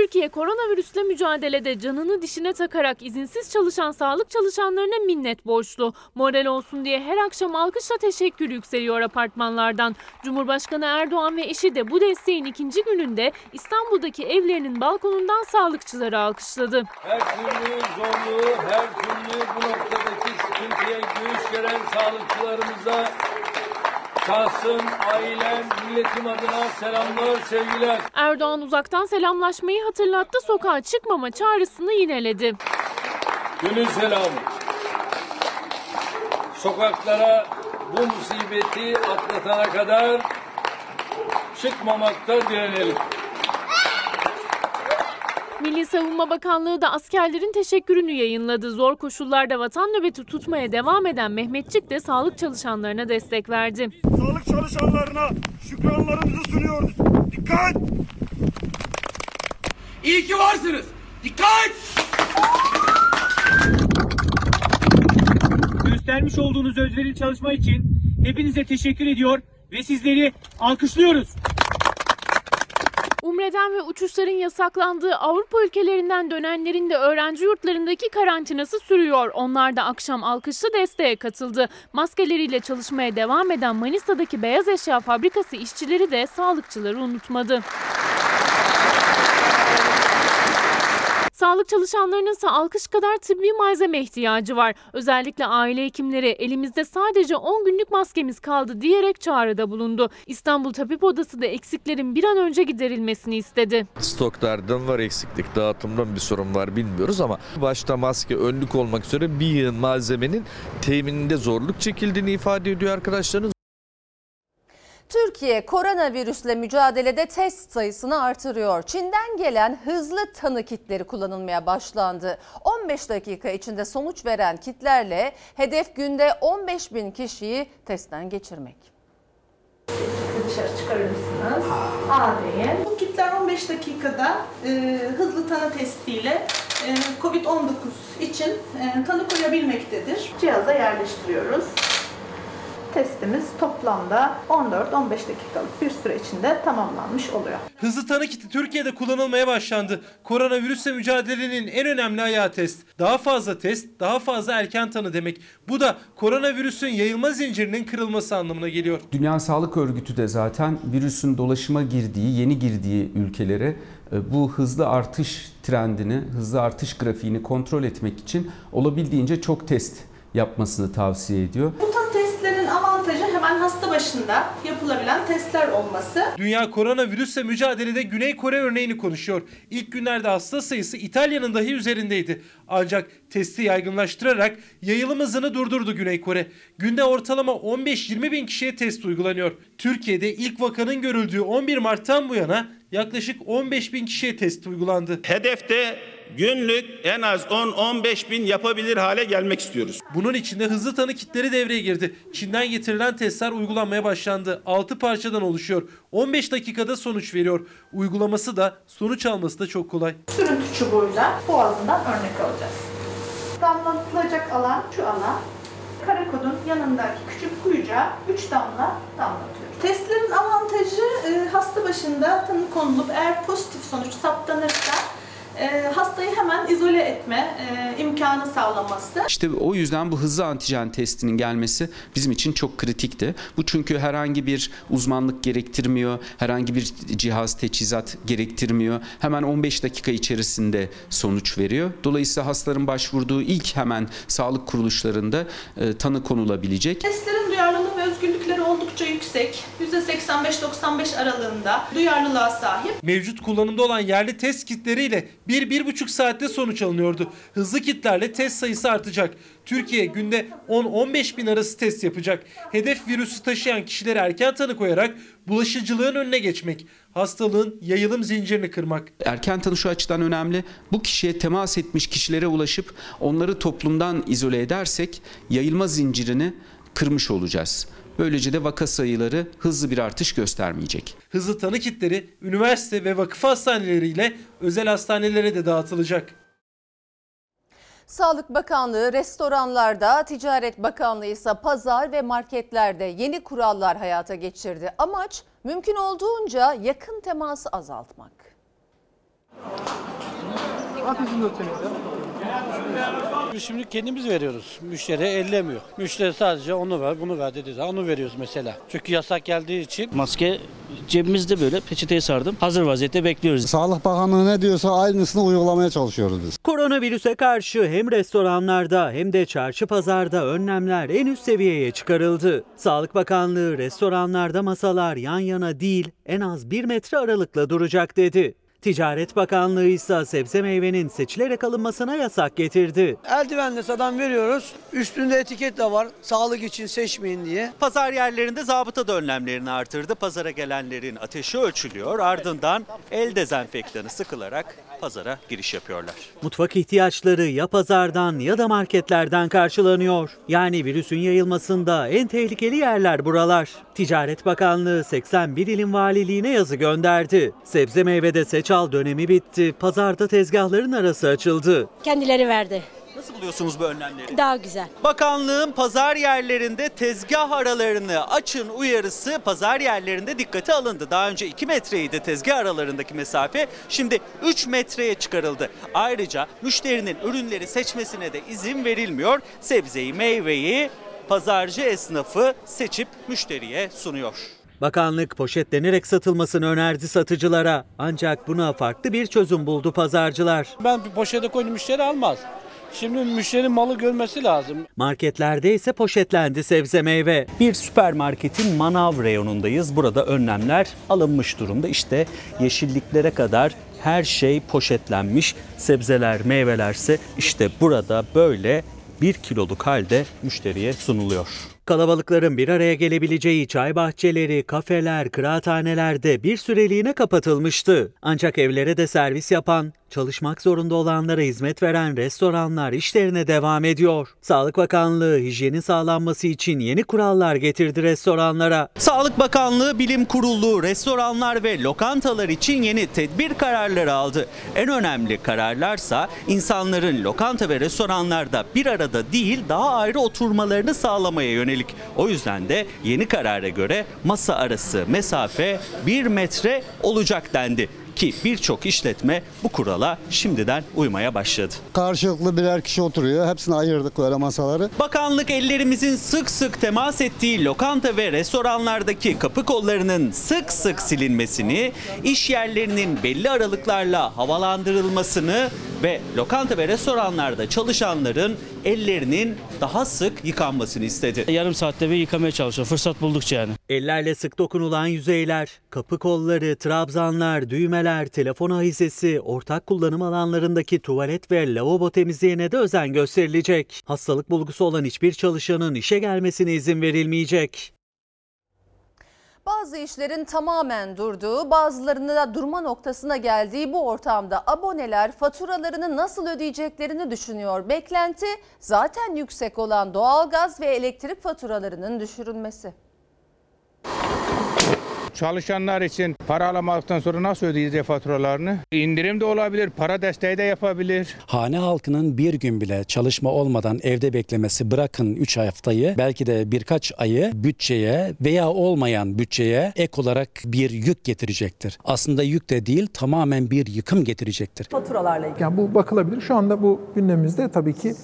[SPEAKER 18] Türkiye koronavirüsle mücadelede canını dişine takarak izinsiz çalışan sağlık çalışanlarına minnet borçlu. Moral olsun diye her akşam alkışla teşekkür yükseliyor apartmanlardan. Cumhurbaşkanı Erdoğan ve eşi de bu desteğin ikinci gününde İstanbul'daki evlerinin balkonundan sağlıkçıları alkışladı.
[SPEAKER 14] Her türlü zorluğu, her türlü bu noktadaki sıkıntıya göğüs geren sağlıkçılarımıza şahsım, ailem, milletim adına selamlar, sevgiler.
[SPEAKER 18] Erdoğan uzaktan selamlaşmayı hatırlattı, sokağa çıkmama çağrısını yineledi.
[SPEAKER 14] Gönül selam. Sokaklara bu musibeti atlatana kadar çıkmamakta direnelim.
[SPEAKER 18] Milli Savunma Bakanlığı da askerlerin teşekkürünü yayınladı. Zor koşullarda vatan nöbeti tutmaya devam eden Mehmetçik de sağlık çalışanlarına destek verdi.
[SPEAKER 22] Sağlık çalışanlarına şükranlarımızı sunuyoruz. Dikkat!
[SPEAKER 23] İyi ki varsınız. Dikkat!
[SPEAKER 24] Göstermiş olduğunuz özverili çalışma için hepinize teşekkür ediyor ve sizleri alkışlıyoruz.
[SPEAKER 18] Umreden ve uçuşların yasaklandığı Avrupa ülkelerinden dönenlerin de öğrenci yurtlarındaki karantinası sürüyor. Onlar da akşam alkışlı desteğe katıldı. Maskeleriyle çalışmaya devam eden Manisa'daki beyaz eşya fabrikası işçileri de sağlıkçıları unutmadı. Sağlık çalışanlarının ise alkış kadar tıbbi malzeme ihtiyacı var. Özellikle aile hekimleri elimizde sadece 10 günlük maskemiz kaldı diyerek çağrıda bulundu. İstanbul Tabip Odası da eksiklerin bir an önce giderilmesini istedi.
[SPEAKER 25] Stoklardan var eksiklik, dağıtımdan bir sorun var bilmiyoruz ama başta maske, önlük olmak üzere bir yığın malzemenin temininde zorluk çekildiğini ifade ediyor arkadaşlarınız.
[SPEAKER 1] Türkiye koronavirüsle mücadelede test sayısını artırıyor. Çin'den gelen hızlı tanı kitleri kullanılmaya başlandı. 15 dakika içinde sonuç veren kitlerle hedef günde 15 bin kişiyi testten geçirmek.
[SPEAKER 26] dışarı çıkarır mısınız? Bu kitler 15 dakikada e, hızlı tanı testiyle e, COVID-19 için e, tanı koyabilmektedir. Cihaza yerleştiriyoruz. Testimiz toplamda 14-15 dakikalık bir süre içinde tamamlanmış oluyor.
[SPEAKER 4] Hızlı tanı kiti Türkiye'de kullanılmaya başlandı. Koronavirüsle mücadelenin en önemli ayağı test. Daha fazla test, daha fazla erken tanı demek. Bu da koronavirüsün yayılma zincirinin kırılması anlamına geliyor.
[SPEAKER 2] Dünya Sağlık Örgütü de zaten virüsün dolaşıma girdiği, yeni girdiği ülkelere e, bu hızlı artış trendini, hızlı artış grafiğini kontrol etmek için olabildiğince çok test yapmasını tavsiye ediyor.
[SPEAKER 26] Bu tanı testlerin avantajı hemen hasta başında yapılabilen testler olması.
[SPEAKER 4] Dünya koronavirüsle mücadelede Güney Kore örneğini konuşuyor. İlk günlerde hasta sayısı İtalya'nın dahi üzerindeydi. Ancak testi yaygınlaştırarak yayılım hızını durdurdu Güney Kore. Günde ortalama 15-20 bin kişiye test uygulanıyor. Türkiye'de ilk vakanın görüldüğü 11 Mart'tan bu yana yaklaşık 15 bin kişiye test uygulandı.
[SPEAKER 7] Hedefte günlük en az 10-15 bin yapabilir hale gelmek istiyoruz.
[SPEAKER 4] Bunun içinde hızlı tanı kitleri devreye girdi. Çin'den getirilen testler uygulanmaya başlandı. 6 parçadan oluşuyor. 15 dakikada sonuç veriyor. Uygulaması da sonuç alması da çok kolay.
[SPEAKER 26] Sürüntü çubuğuyla boğazından örnek alacağız. Damlatılacak alan şu alan. Kara kodun yanındaki küçük kuyucuğa 3 damla damlatıyoruz. Testlerin avantajı e, hasta başında tanı konulup eğer pozitif sonuç saptanırsa e, hastayı hemen izole etme e, imkanı sağlaması.
[SPEAKER 2] İşte o yüzden bu hızlı antijen testinin gelmesi bizim için çok kritikti. Bu çünkü herhangi bir uzmanlık gerektirmiyor, herhangi bir cihaz teçhizat gerektirmiyor. Hemen 15 dakika içerisinde sonuç veriyor. Dolayısıyla hastaların başvurduğu ilk hemen sağlık kuruluşlarında e, tanı konulabilecek.
[SPEAKER 26] Testlerin duyarlılığı ve özgürlükleri oldukça yüksek. %85-95 aralığında duyarlılığa sahip.
[SPEAKER 4] Mevcut kullanımda olan yerli test kitleriyle 1-1,5 saatte sonuç alınıyordu. Hızlı kitlerle test sayısı artacak. Türkiye günde 10-15 bin arası test yapacak. Hedef virüsü taşıyan kişilere erken tanı koyarak bulaşıcılığın önüne geçmek. Hastalığın yayılım zincirini kırmak.
[SPEAKER 2] Erken tanı şu açıdan önemli. Bu kişiye temas etmiş kişilere ulaşıp onları toplumdan izole edersek yayılma zincirini kırmış olacağız. Böylece de vaka sayıları hızlı bir artış göstermeyecek.
[SPEAKER 4] Hızlı tanı kitleri üniversite ve vakıf hastaneleriyle özel hastanelere de dağıtılacak.
[SPEAKER 1] Sağlık Bakanlığı restoranlarda, Ticaret Bakanlığı ise pazar ve marketlerde yeni kurallar hayata geçirdi. Amaç mümkün olduğunca yakın teması azaltmak.
[SPEAKER 27] Biz şimdi kendimiz veriyoruz. Müşteri ellemiyor. Müşteri sadece onu ver, bunu ver dediği zaman onu veriyoruz mesela. Çünkü yasak geldiği için.
[SPEAKER 28] Maske cebimizde böyle peçeteye sardım. Hazır vaziyette bekliyoruz.
[SPEAKER 29] Sağlık Bakanlığı ne diyorsa aynısını uygulamaya çalışıyoruz biz.
[SPEAKER 8] Koronavirüse karşı hem restoranlarda hem de çarşı pazarda önlemler en üst seviyeye çıkarıldı. Sağlık Bakanlığı restoranlarda masalar yan yana değil en az bir metre aralıkla duracak dedi. Ticaret Bakanlığı ise sebze meyvenin seçilerek alınmasına yasak getirdi.
[SPEAKER 30] Eldivenle sadan veriyoruz. Üstünde etiket de var. Sağlık için seçmeyin diye.
[SPEAKER 8] Pazar yerlerinde zabıta da önlemlerini artırdı. Pazara gelenlerin ateşi ölçülüyor. Ardından el dezenfektanı sıkılarak pazara giriş yapıyorlar. Mutfak ihtiyaçları ya pazardan ya da marketlerden karşılanıyor. Yani virüsün yayılmasında en tehlikeli yerler buralar. Ticaret Bakanlığı 81 ilin valiliğine yazı gönderdi. Sebze meyvede seç al dönemi bitti. Pazarda tezgahların arası açıldı.
[SPEAKER 31] Kendileri verdi.
[SPEAKER 8] Nasıl buluyorsunuz bu önlemleri?
[SPEAKER 31] Daha güzel.
[SPEAKER 8] Bakanlığın pazar yerlerinde tezgah aralarını açın uyarısı pazar yerlerinde dikkate alındı. Daha önce 2 metreydi tezgah aralarındaki mesafe. Şimdi 3 metreye çıkarıldı. Ayrıca müşterinin ürünleri seçmesine de izin verilmiyor. Sebzeyi, meyveyi pazarcı esnafı seçip müşteriye sunuyor. Bakanlık poşetlenerek satılmasını önerdi satıcılara. Ancak buna farklı bir çözüm buldu pazarcılar.
[SPEAKER 27] Ben bir poşete koydum müşteri almaz. Şimdi müşterinin malı görmesi lazım.
[SPEAKER 8] Marketlerde ise poşetlendi sebze meyve. Bir süpermarketin manav reyonundayız. Burada önlemler alınmış durumda. İşte yeşilliklere kadar her şey poşetlenmiş. Sebzeler, meyvelerse işte burada böyle bir kiloluk halde müşteriye sunuluyor. Kalabalıkların bir araya gelebileceği çay bahçeleri, kafeler, kıraathanelerde bir süreliğine kapatılmıştı. Ancak evlere de servis yapan, çalışmak zorunda olanlara hizmet veren restoranlar işlerine devam ediyor. Sağlık Bakanlığı hijyenin sağlanması için yeni kurallar getirdi restoranlara. Sağlık Bakanlığı Bilim Kurulu restoranlar ve lokantalar için yeni tedbir kararları aldı. En önemli kararlarsa insanların lokanta ve restoranlarda bir arada değil daha ayrı oturmalarını sağlamaya yönelik. O yüzden de yeni karara göre masa arası mesafe 1 metre olacak dendi ki birçok işletme bu kurala şimdiden uymaya başladı.
[SPEAKER 29] Karşılıklı birer kişi oturuyor. Hepsini ayırdık böyle masaları.
[SPEAKER 8] Bakanlık ellerimizin sık sık temas ettiği lokanta ve restoranlardaki kapı kollarının sık sık silinmesini, iş yerlerinin belli aralıklarla havalandırılmasını ve lokanta ve restoranlarda çalışanların ellerinin daha sık yıkanmasını istedi.
[SPEAKER 28] Yarım saatte bir yıkamaya çalışıyor. Fırsat buldukça yani.
[SPEAKER 8] Ellerle sık dokunulan yüzeyler, kapı kolları, trabzanlar, düğmeler, telefon ahizesi, ortak kullanım alanlarındaki tuvalet ve lavabo temizliğine de özen gösterilecek. Hastalık bulgusu olan hiçbir çalışanın işe gelmesine izin verilmeyecek.
[SPEAKER 1] Bazı işlerin tamamen durduğu, bazılarının da durma noktasına geldiği bu ortamda aboneler faturalarını nasıl ödeyeceklerini düşünüyor. Beklenti zaten yüksek olan doğalgaz ve elektrik faturalarının düşürülmesi.
[SPEAKER 32] Çalışanlar için para alamadıktan sonra nasıl ödeyecek faturalarını? İndirim de olabilir, para desteği de yapabilir.
[SPEAKER 33] Hane halkının bir gün bile çalışma olmadan evde beklemesi bırakın 3 haftayı belki de birkaç ayı bütçeye veya olmayan bütçeye ek olarak bir yük getirecektir. Aslında yük de değil tamamen bir yıkım getirecektir.
[SPEAKER 34] Faturalarla ilgili. Yani bu bakılabilir. Şu anda bu gündemimizde tabii ki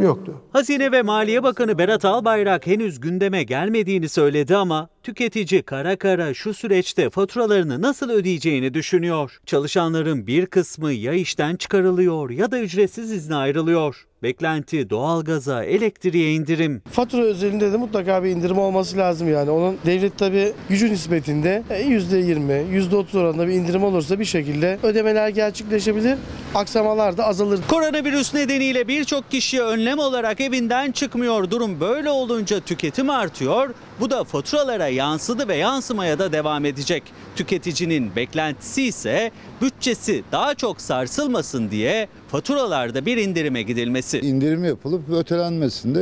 [SPEAKER 34] yoktu.
[SPEAKER 8] Hazine ve Maliye Bakanı Berat Albayrak henüz gündeme gelmediğini söyledi ama tüketici kara kara şu süreçte faturalarını nasıl ödeyeceğini düşünüyor. Çalışanların bir kısmı ya işten çıkarılıyor ya da ücretsiz izne ayrılıyor. Beklenti doğalgaza, elektriğe indirim.
[SPEAKER 35] Fatura özelinde de mutlaka bir indirim olması lazım yani. Onun devlet tabi gücü nispetinde %20, %30 oranında bir indirim olursa bir şekilde ödemeler gerçekleşebilir. Aksamalar da azalır.
[SPEAKER 8] Koronavirüs nedeniyle birçok kişi önlem olarak evinden çıkmıyor. Durum böyle olunca tüketim artıyor. Bu da faturalara yansıdı ve yansımaya da devam edecek. Tüketicinin beklentisi ise bütçesi daha çok sarsılmasın diye faturalarda bir indirime gidilmesi.
[SPEAKER 36] İndirim yapılıp ötelenmesinde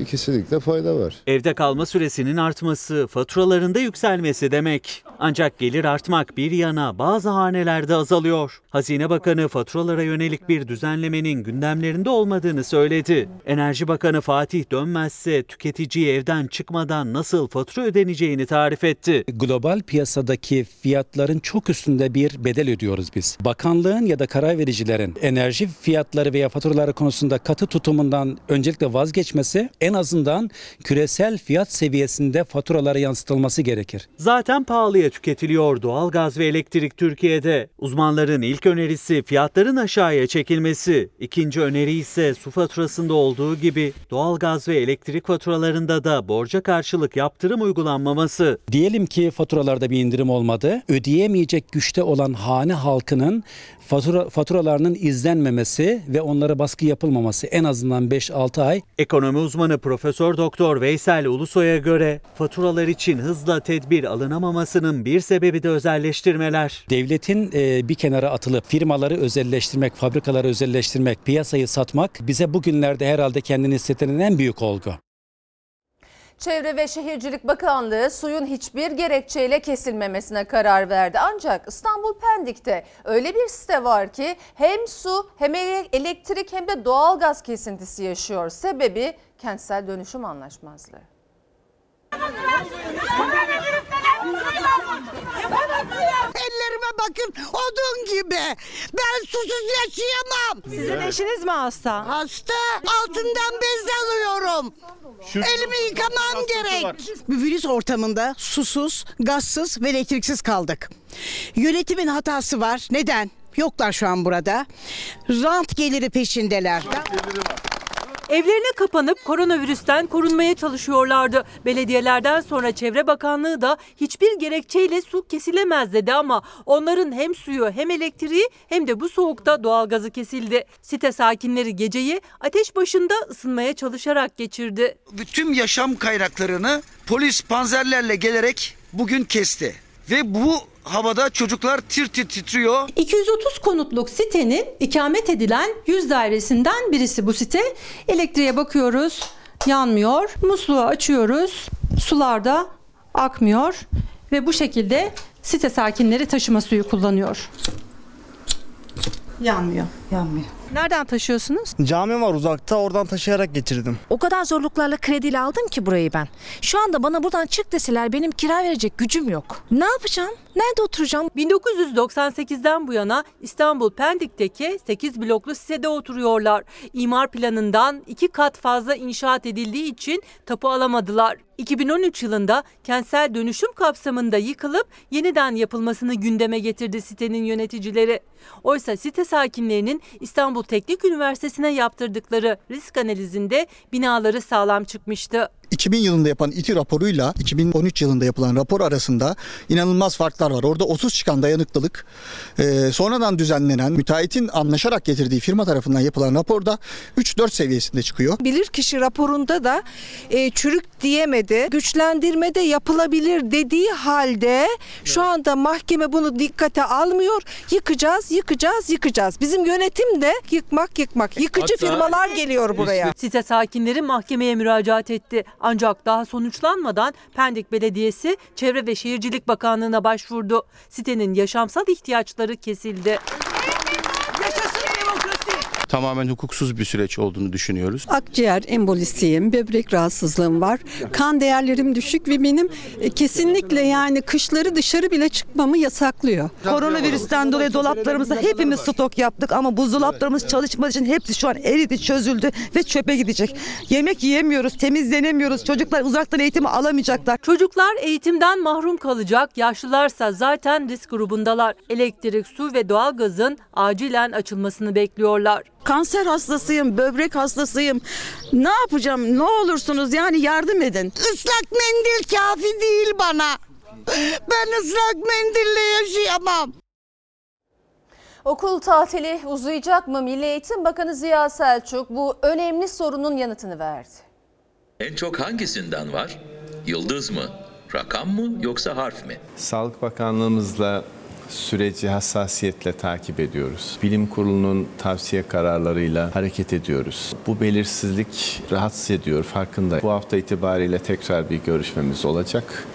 [SPEAKER 36] e, kesinlikle fayda var.
[SPEAKER 8] Evde kalma süresinin artması, faturalarında yükselmesi demek. Ancak gelir artmak bir yana bazı hanelerde azalıyor. Hazine Bakanı faturalara yönelik bir düzenlemenin gündemlerinde olmadığını söyledi. Enerji Bakanı Fatih Dönmezse tüketiciye evden çıkmadan nasıl fatura ödeneceğini tarif etti.
[SPEAKER 33] Global piyasadaki fiyatların çok üstünde bir bedel ödüyoruz biz. Bakanlığın ya da karar vericilerin enerji fiyatları veya faturaları konusunda katı tutumundan öncelikle vazgeçmesi en azından küresel fiyat seviyesinde faturalara yansıtılması gerekir.
[SPEAKER 8] Zaten pahalıya tüketiliyor doğalgaz ve elektrik Türkiye'de. Uzmanların ilk önerisi fiyatların aşağıya çekilmesi. İkinci öneri ise su faturasında olduğu gibi doğalgaz ve elektrik faturalarında da borca karşılık yaptırım uygulanmaması.
[SPEAKER 33] Diyelim ki faturalarda bir indirim olmadı. Ödeyemeyecek güçte olan hane halkının fatura, faturalarının izlenmemesi ve onlara baskı yapılmaması en azından 5-6 ay.
[SPEAKER 8] Ekonomi uzmanı Profesör Doktor Veysel Ulusoy'a göre faturalar için hızla tedbir alınamamasının bir sebebi de özelleştirmeler.
[SPEAKER 33] Devletin e, bir kenara atılıp firmaları özelleştirmek, fabrikaları özelleştirmek, piyasayı satmak bize bugünlerde herhalde kendini hissettiren en büyük olgu.
[SPEAKER 1] Çevre ve Şehircilik Bakanlığı suyun hiçbir gerekçeyle kesilmemesine karar verdi. Ancak İstanbul Pendik'te öyle bir site var ki hem su hem ele- elektrik hem de doğalgaz kesintisi yaşıyor. Sebebi kentsel dönüşüm anlaşmazlığı.
[SPEAKER 37] Ellerime bakın odun gibi. Ben susuz yaşayamam.
[SPEAKER 31] Sizin eşiniz mi hasta?
[SPEAKER 37] Hasta. Altından bez alıyorum. Elimi yıkamam gerek. Bir virüs ortamında susuz, gazsız ve elektriksiz kaldık. Yönetimin hatası var. Neden? Yoklar şu an burada. Rant geliri peşindeler.
[SPEAKER 31] Evlerine kapanıp koronavirüsten korunmaya çalışıyorlardı. Belediyelerden sonra Çevre Bakanlığı da hiçbir gerekçeyle su kesilemez dedi ama onların hem suyu hem elektriği hem de bu soğukta doğalgazı kesildi. Site sakinleri geceyi ateş başında ısınmaya çalışarak geçirdi.
[SPEAKER 38] Bütün yaşam kaynaklarını polis panzerlerle gelerek bugün kesti. Ve bu havada çocuklar tir tir titriyor.
[SPEAKER 31] 230 konutluk sitenin ikamet edilen 100 dairesinden birisi bu site. Elektriğe bakıyoruz, yanmıyor. Musluğu açıyoruz, sularda akmıyor ve bu şekilde site sakinleri taşıma suyu kullanıyor. Yanmıyor.
[SPEAKER 37] Yanmıyor.
[SPEAKER 31] Nereden taşıyorsunuz?
[SPEAKER 38] Cami var uzakta oradan taşıyarak getirdim.
[SPEAKER 39] O kadar zorluklarla krediyle aldım ki burayı ben. Şu anda bana buradan çık deseler benim kira verecek gücüm yok. Ne yapacağım? Nerede oturacağım?
[SPEAKER 31] 1998'den bu yana İstanbul Pendik'teki 8 bloklu sitede oturuyorlar. İmar planından iki kat fazla inşaat edildiği için tapu alamadılar. 2013 yılında kentsel dönüşüm kapsamında yıkılıp yeniden yapılmasını gündeme getirdi sitenin yöneticileri. Oysa site sakinlerinin İstanbul Teknik Üniversitesi'ne yaptırdıkları risk analizinde binaları sağlam çıkmıştı.
[SPEAKER 29] 2000 yılında yapan İTİ raporuyla 2013 yılında yapılan rapor arasında inanılmaz farklar var. Orada 30 çıkan dayanıklılık e, sonradan düzenlenen müteahhitin anlaşarak getirdiği firma tarafından yapılan raporda 3-4 seviyesinde çıkıyor.
[SPEAKER 40] Bilirkişi raporunda da e, çürük diyemedi. Güçlendirme de yapılabilir dediği halde şu anda mahkeme bunu dikkate almıyor. Yıkacağız, yıkacağız, yıkacağız. Bizim yönetim de yıkmak yıkmak. Yıkıcı
[SPEAKER 31] Hatta-
[SPEAKER 40] firmalar geliyor buraya.
[SPEAKER 31] Site sakinleri mahkemeye müracaat etti. Ancak daha sonuçlanmadan Pendik Belediyesi Çevre ve Şehircilik Bakanlığı'na başvurdu. Sitenin yaşamsal ihtiyaçları kesildi.
[SPEAKER 41] Tamamen hukuksuz bir süreç olduğunu düşünüyoruz.
[SPEAKER 42] Akciğer embolisiyim, böbrek rahatsızlığım var. Kan değerlerim düşük ve benim e, kesinlikle yani kışları dışarı bile çıkmamı yasaklıyor.
[SPEAKER 43] Koronavirüsten dolayı dolaplarımızda hepimiz stok yaptık ama buzdolaplarımız çalışmadığı için hepsi şu an eridi, çözüldü ve çöpe gidecek. Yemek yiyemiyoruz, temizlenemiyoruz. Çocuklar uzaktan eğitimi alamayacaklar.
[SPEAKER 31] Çocuklar eğitimden mahrum kalacak, yaşlılarsa zaten risk grubundalar. Elektrik, su ve doğalgazın acilen açılmasını bekliyorlar.
[SPEAKER 43] Kanser hastasıyım, böbrek hastasıyım. Ne yapacağım? Ne olursunuz yani yardım edin.
[SPEAKER 37] Islak mendil kafi değil bana. Ben ıslak mendille yaşayamam.
[SPEAKER 1] Okul tatili uzayacak mı? Milli Eğitim Bakanı Ziya Selçuk bu önemli sorunun yanıtını verdi.
[SPEAKER 44] En çok hangisinden var? Yıldız mı? Rakam mı yoksa harf mi?
[SPEAKER 45] Sağlık Bakanlığımızla süreci hassasiyetle takip ediyoruz. Bilim Kurulu'nun tavsiye kararlarıyla hareket ediyoruz. Bu belirsizlik rahatsız ediyor farkındayım. Bu hafta itibariyle tekrar bir görüşmemiz olacak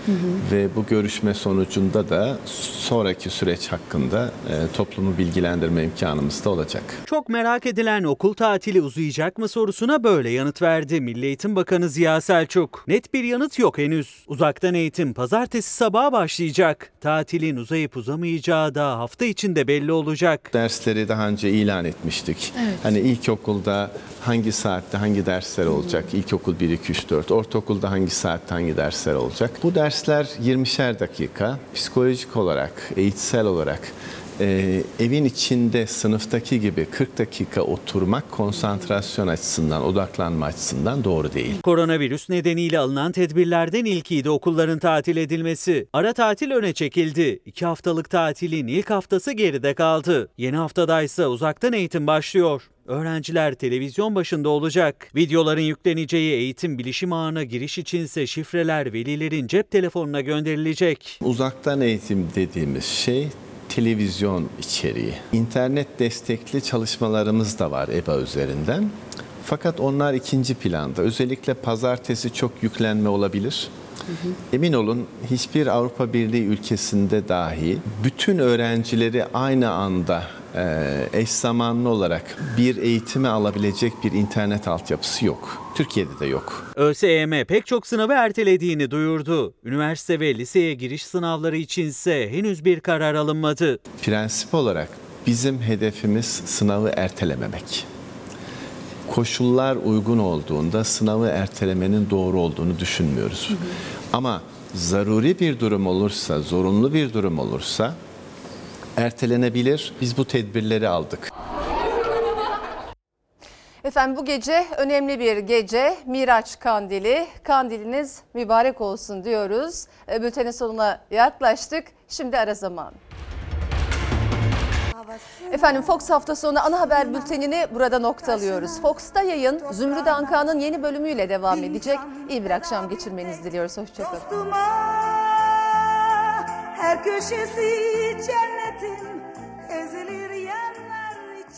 [SPEAKER 45] ve bu görüşme sonucunda da sonraki süreç hakkında e, toplumu bilgilendirme imkanımız da olacak.
[SPEAKER 8] Çok merak edilen okul tatili uzayacak mı sorusuna böyle yanıt verdi Milli Eğitim Bakanı Ziya Selçuk. Net bir yanıt yok henüz. Uzaktan eğitim pazartesi sabaha başlayacak. Tatilin uzayıp uzamayacağı başlayacağı da hafta içinde belli olacak.
[SPEAKER 45] Dersleri daha önce ilan etmiştik.
[SPEAKER 8] Evet.
[SPEAKER 45] Hani ilkokulda hangi saatte hangi dersler olacak? İlkokul 1, 2, 3, 4. Ortaokulda hangi saatte hangi dersler olacak? Bu dersler 20'şer dakika. Psikolojik olarak, eğitsel olarak e, evin içinde sınıftaki gibi 40 dakika oturmak konsantrasyon açısından, odaklanma açısından doğru değil.
[SPEAKER 8] Koronavirüs nedeniyle alınan tedbirlerden ilkiydi okulların tatil edilmesi. Ara tatil öne çekildi. İki haftalık tatilin ilk haftası geride kaldı. Yeni haftada uzaktan eğitim başlıyor. Öğrenciler televizyon başında olacak. Videoların yükleneceği eğitim bilişim ağına giriş içinse şifreler velilerin cep telefonuna gönderilecek.
[SPEAKER 45] Uzaktan eğitim dediğimiz şey televizyon içeriği. İnternet destekli çalışmalarımız da var EBA üzerinden. Fakat onlar ikinci planda. Özellikle pazartesi çok yüklenme olabilir. Emin olun hiçbir Avrupa Birliği ülkesinde dahi bütün öğrencileri aynı anda e, eş zamanlı olarak bir eğitimi alabilecek bir internet altyapısı yok. Türkiye'de de yok.
[SPEAKER 8] ÖSYM pek çok sınavı ertelediğini duyurdu. Üniversite ve liseye giriş sınavları içinse henüz bir karar alınmadı.
[SPEAKER 45] Prensip olarak bizim hedefimiz sınavı ertelememek. Koşullar uygun olduğunda sınavı ertelemenin doğru olduğunu düşünmüyoruz. Ama zaruri bir durum olursa, zorunlu bir durum olursa ertelenebilir. Biz bu tedbirleri aldık.
[SPEAKER 1] Efendim bu gece önemli bir gece. Miraç Kandili. Kandiliniz mübarek olsun diyoruz. E, Bültenin sonuna yaklaştık. Şimdi ara zaman. Efendim Fox hafta sonu ana haber bültenini burada noktalıyoruz. Fox'ta yayın Zümrüt Anka'nın yeni bölümüyle devam edecek. İyi bir akşam geçirmenizi diliyoruz. Hoşçakalın.
[SPEAKER 46] Her köşesi cennetin